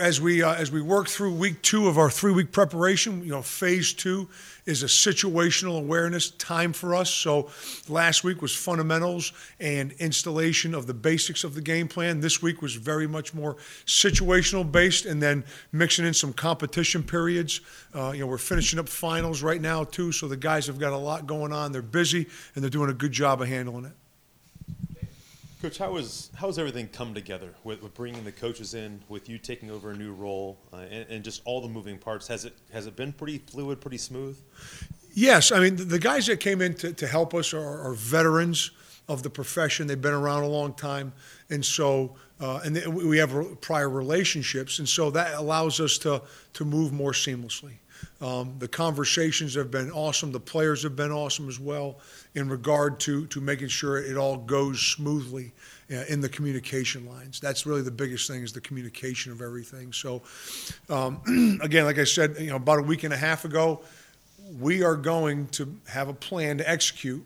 As we uh, as we work through week two of our three week preparation, you know, phase two is a situational awareness time for us. So last week was fundamentals and installation of the basics of the game plan. This week was very much more situational based, and then mixing in some competition periods. Uh, you know, we're finishing up finals right now too, so the guys have got a lot going on. They're busy and they're doing a good job of handling it. Coach, how was how has everything come together with, with bringing the coaches in, with you taking over a new role, uh, and, and, just all the moving parts? Has it has it been pretty fluid, pretty smooth? Yes, I mean the, guys that came in to, to help us are, are, veterans of the profession. They've been around a long time, and so uh, and we have prior relationships, and so that allows us to to move more seamlessly. Um, the conversations have been awesome. The players have been awesome as well in regard to, to making sure it all goes smoothly uh, in the communication lines. That's really the biggest thing is the communication of everything. So, um, again, like I said, you know, about a week and a half ago, we are going to have a plan to execute,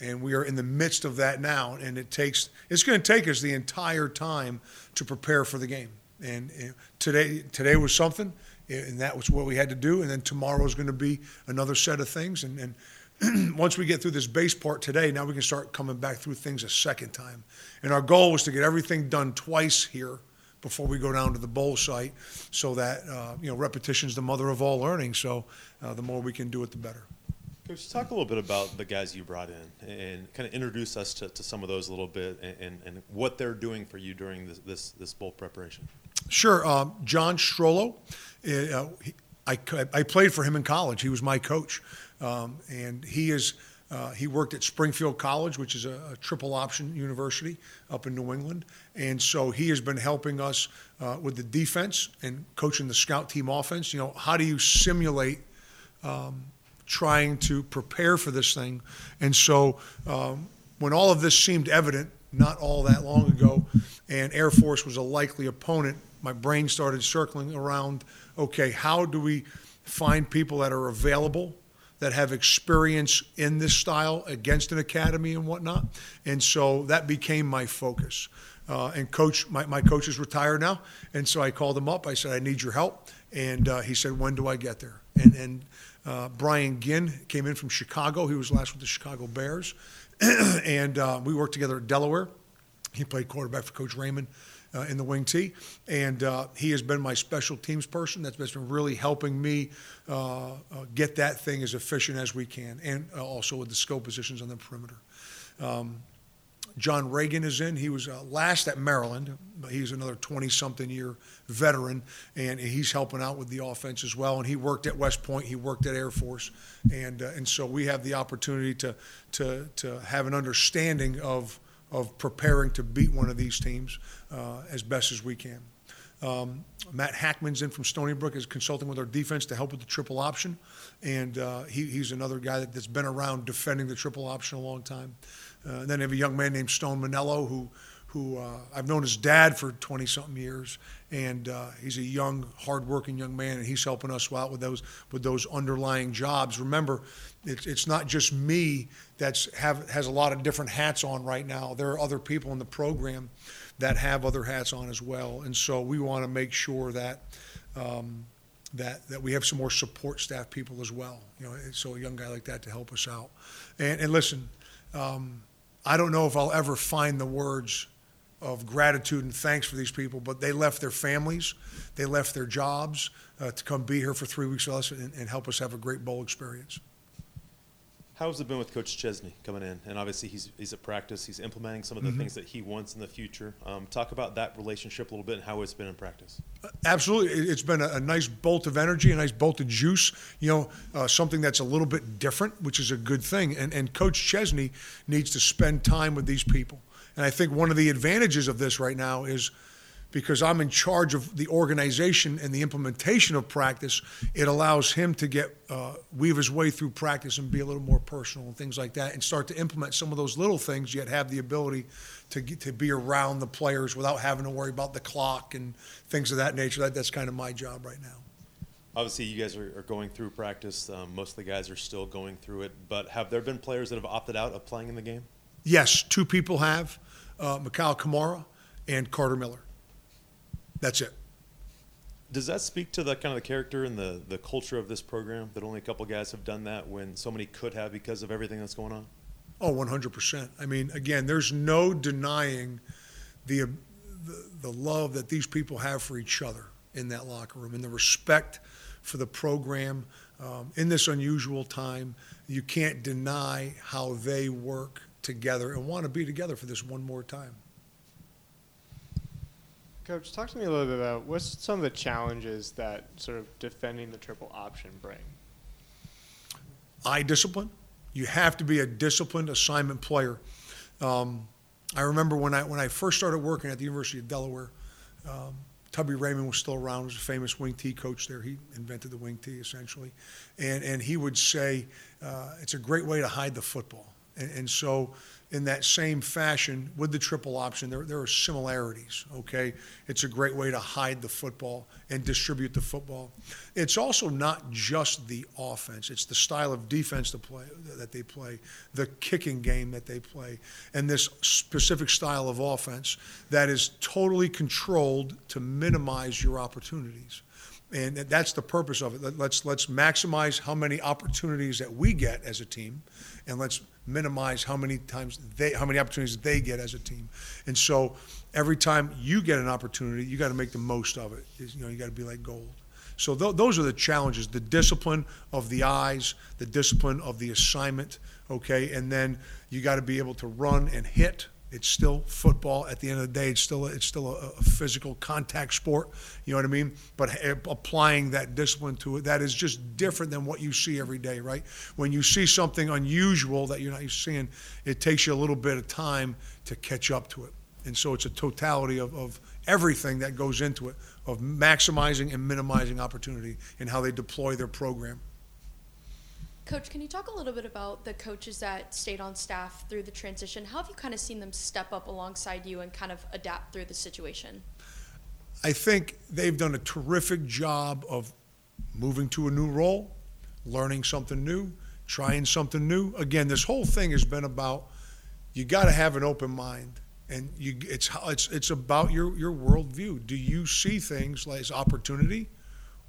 and we are in the midst of that now. And it takes it's going to take us the entire time to prepare for the game. And uh, today today was something and that was what we had to do. And then tomorrow is going to be another set of things. And, and once we get through this base part today, now we can start coming back through things a second time. And our goal was to get everything done twice here before we go down to the bowl site, so that uh, you know repetition is the mother of all learning. So uh, the more we can do it, the better. Coach, talk a little bit about the guys you brought in and kind of introduce us to, to some of those a little bit and, and, and what they're doing for you during this, this, this bowl preparation. Sure. Uh, John Strollo, uh, he, I, I played for him in college. He was my coach. Um, and he is uh, he worked at Springfield College, which is a, a, triple option university up in New England. And so he has been helping us uh, with the defense and coaching the scout team offense. You know, how do you simulate um, trying to prepare for this thing. And so um, when all of this seemed evident, not all that long ago, and Air Force was a likely opponent, my brain started circling around okay, how do we find people that are available? That have experience in this style against an academy and whatnot. And so that became my focus. Uh, and coach, my, my coach is retired now. And so I called him up. I said, I need your help. And uh, he said, When do I get there? And, and uh, Brian Ginn came in from Chicago. He was last with the Chicago Bears. and uh, we worked together at Delaware. He played quarterback for Coach Raymond uh, in the wing T. And uh, he has been my special teams person. That's been really helping me uh, get that thing as efficient as we can, and also with the skill positions on the perimeter. Um, John Reagan is in. He was uh, last at Maryland. He's another 20 something year veteran, and he's helping out with the offense as well. And he worked at West Point, he worked at Air Force. And, uh, and so we have the opportunity to, to, to have an understanding of, of preparing to beat one of these teams uh, as best as we can. Um, Matt Hackman's in from Stony Brook is consulting with our defense to help with the triple option, and uh, he, he's another guy that, has been around defending the triple option a long time. Uh, and then I have a young man named Stone Manello who, who uh, I've known his dad for 20 something years, and uh, he's a young, hardworking young man, and he's helping us out with those with those underlying jobs. Remember, it's, it's not just me that's have has a lot of different hats on right now. There are other people in the program that have other hats on as well, and so we want to make sure that. Um, that, that we have some more support staff people as well, you know, so a young guy like that to help us out. And, and listen, um, I don't know if I'll ever find the words of gratitude and thanks for these people, but they left their families, they left their jobs uh, to come be here for three weeks with us and, and help us have a great bowl experience. How's it been with Coach Chesney coming in? And obviously, he's, he's at practice. He's implementing some of the mm-hmm. things that he wants in the future. Um, talk about that relationship a little bit and how it's been in practice. Absolutely, it's been a, a nice bolt of energy, a nice bolt of juice. You know, uh, something that's a little bit different, which is a good thing. And, and Coach Chesney needs to spend time with these people. And I think one of the advantages of this right now is because I'm in charge of the organization and the implementation of practice, it allows him to get uh, weave his way through practice and be a little more personal and things like that, and start to implement some of those little things. Yet have the ability to get, to be around the players without having to worry about the clock and things of that nature. That that's kind of my job right now. Obviously, you guys are, are going through practice. Um, most of the guys are still going through it. But have there been players that have opted out of playing in the game? Yes, two people have, uh, Mikail Kamara and Carter Miller. That's it. does that speak to the kind of the character and the, the culture of this program that only a couple guys have done that when so many could have because of everything that's going on? Oh, 100%. I mean, again, there's no denying the, the, the love that these people have for each other in that locker room and the respect for the program um, in this unusual time. You can't deny how they work together and want to be together for this one more time. Coach, talk to me a little bit about what's some of the challenges that sort of defending the triple option bring. Eye discipline. You have to be a disciplined assignment player. Um, I remember when I when I first started working at the University of Delaware, um, Tubby Raymond was still around. He was a famous wing T coach there. He invented the wing T essentially, and and he would say uh, it's a great way to hide the football. And, and so in that same fashion with the triple option. There, there are similarities, okay? It's a great way to hide the football and distribute the football. It's also not just the offense, it's the style of defense to play, that they play, the kicking game that they play, and this specific style of offense that is totally controlled to minimize your opportunities and that's the purpose of it. Let's let's maximize how many opportunities that we get as a team, and let's minimize how many times they how many opportunities they get as a team. And so every time you get an opportunity, you got to make the most of it. You know, you got to be like gold. So th- those are the challenges: the discipline of the eyes, the discipline of the assignment. Okay, and then you got to be able to run and hit it's still football. At the end of the day, it's still a, it's still a, a, physical contact sport. You know what I mean? But eh, applying that discipline to it, that is just different than what you see every day, right? When you see something unusual that you're not seeing, it takes you a little bit of time to catch up to it. And so it's a totality of, of everything that goes into it, of maximizing and minimizing opportunity and how they deploy their program. Coach, can you talk a little bit about the coaches that stayed on staff through the transition? How have you kind of seen them step up alongside you and kind of adapt through the situation? I think they've done a terrific job of moving to a new role, learning something new, trying something new. Again, this whole thing has been about you got to have an open mind, and you, it's it's it's about your your worldview. Do you see things as opportunity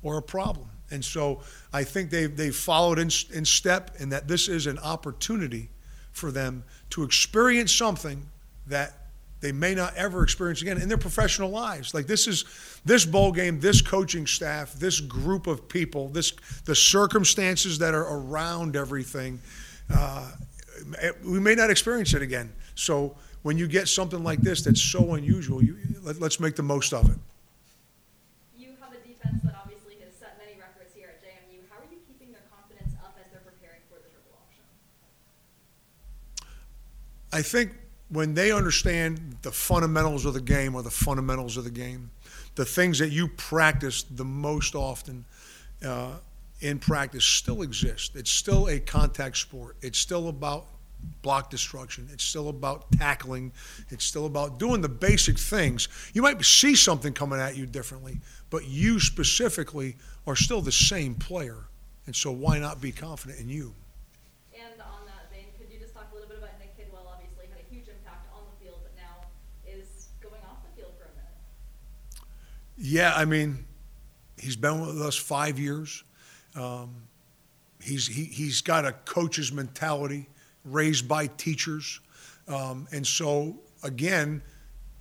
or a problem? And so I think they've, they've followed in, in step and that this is an opportunity for them to experience something that they may not ever experience again in their professional lives. Like this is this bowl game, this coaching staff, this group of people, this the circumstances that are around everything. Uh, we may not experience it again. So when you get something like this that's so unusual, you, let, let's make the most of it. I think when they understand the fundamentals of the game or the fundamentals of the game, the things that you practice the most often uh, in practice still exist. It's still a contact sport. It's still about block destruction. It's still about tackling. It's still about doing the basic things. You might see something coming at you differently, but you specifically are still the same player. And so why not be confident in you? Yeah, I mean, he's been with us five years. Um, he's he, he's got a coach's mentality, raised by teachers, um, and so again,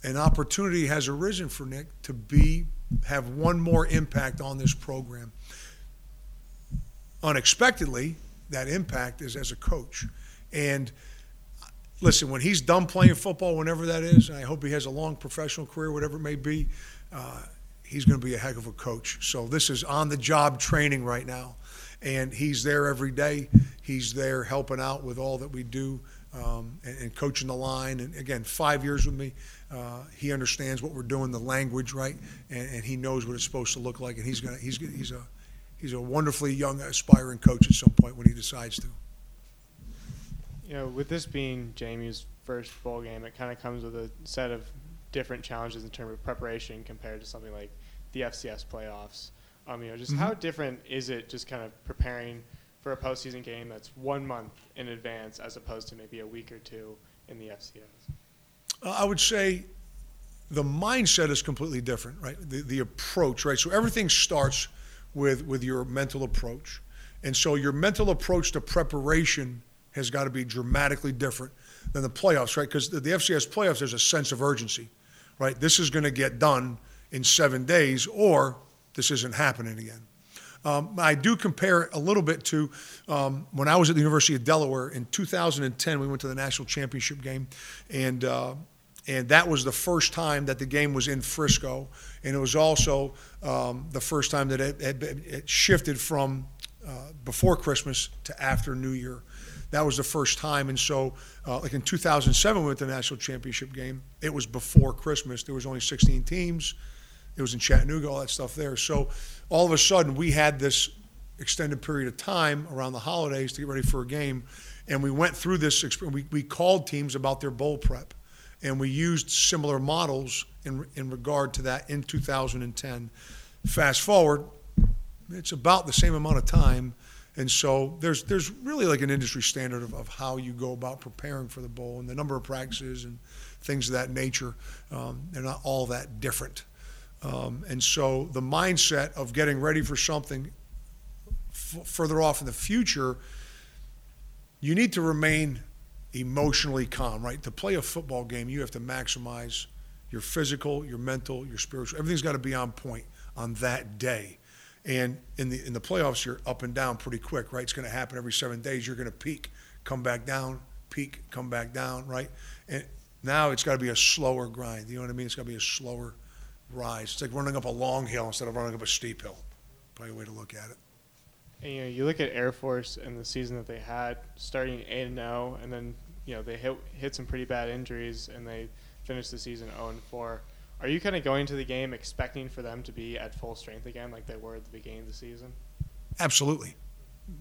an opportunity has arisen for Nick to be have one more impact on this program. Unexpectedly, that impact is as a coach, and listen, when he's done playing football, whenever that is, and I hope he has a long professional career, whatever it may be. Uh, he's going to be a heck of a coach. So this is on the job training right now. And he's there every day. He's there helping out with all that we do um, and, and, coaching the line. And again, five years with me, uh, he understands what we're doing, the language, right? And, and, he knows what it's supposed to look like. And he's to, he's, he's a, he's a wonderfully young, aspiring coach at some point when he decides to. You know, with this being Jamie's first bowl game, it kind of comes with a set of different challenges in terms of preparation compared to something like the FCS playoffs. Um, you know, just mm-hmm. how different is it just kind of preparing for a postseason game that's one month in advance as opposed to maybe a week or two in the FCS? Uh, I would say the mindset is completely different, right? The, the approach, right? So everything starts with, with your mental approach. And so your mental approach to preparation has got to be dramatically different than the playoffs, right? Because the, the FCS playoffs, there's a sense of urgency, right? This is going to get done in seven days, or this isn't happening again. Um, I do compare it a little bit to um, when I was at the University of Delaware in 2010. We went to the national championship game, and uh, and that was the first time that the game was in Frisco, and it was also um, the first time that it, it, it shifted from uh, before Christmas to after New Year. That was the first time, and so uh, like in 2007, we went to the national championship game. It was before Christmas. There was only 16 teams. It was in Chattanooga, all that stuff there. So all of a sudden, we had this extended period of time around the holidays to get ready for a game, and we went through this. We, we called teams about their bowl prep, and we used similar models in in regard to that in 2010. Fast forward, it's about the same amount of time. And so there's there's really like an industry standard of, of how you go about preparing for the bowl and the number of practices and things of that nature. Um, they're not all that different. Um, and so the mindset of getting ready for something f- further off in the future, you need to remain emotionally calm, right? To play a football game, you have to maximize your physical, your mental, your spiritual. Everything's got to be on point on that day. And in the in the playoffs, you're up and down pretty quick, right? It's going to happen every seven days. You're going to peak, come back down, peak, come back down, right? And now it's got to be a slower grind. You know what I mean? It's got to be a slower rise. It's like running up a long hill instead of running up a steep hill. Probably a way to look at it. And, you know, you look at Air Force and the season that they had, starting eight and zero, and then you know they hit hit some pretty bad injuries, and they finished the season zero and four. Are you kind of going to the game expecting for them to be at full strength again, like they were at the beginning of the season? Absolutely,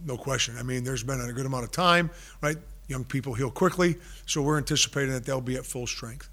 no question. I mean, there's been a good amount of time, right? Young people heal quickly, so we're anticipating that they'll be at full strength.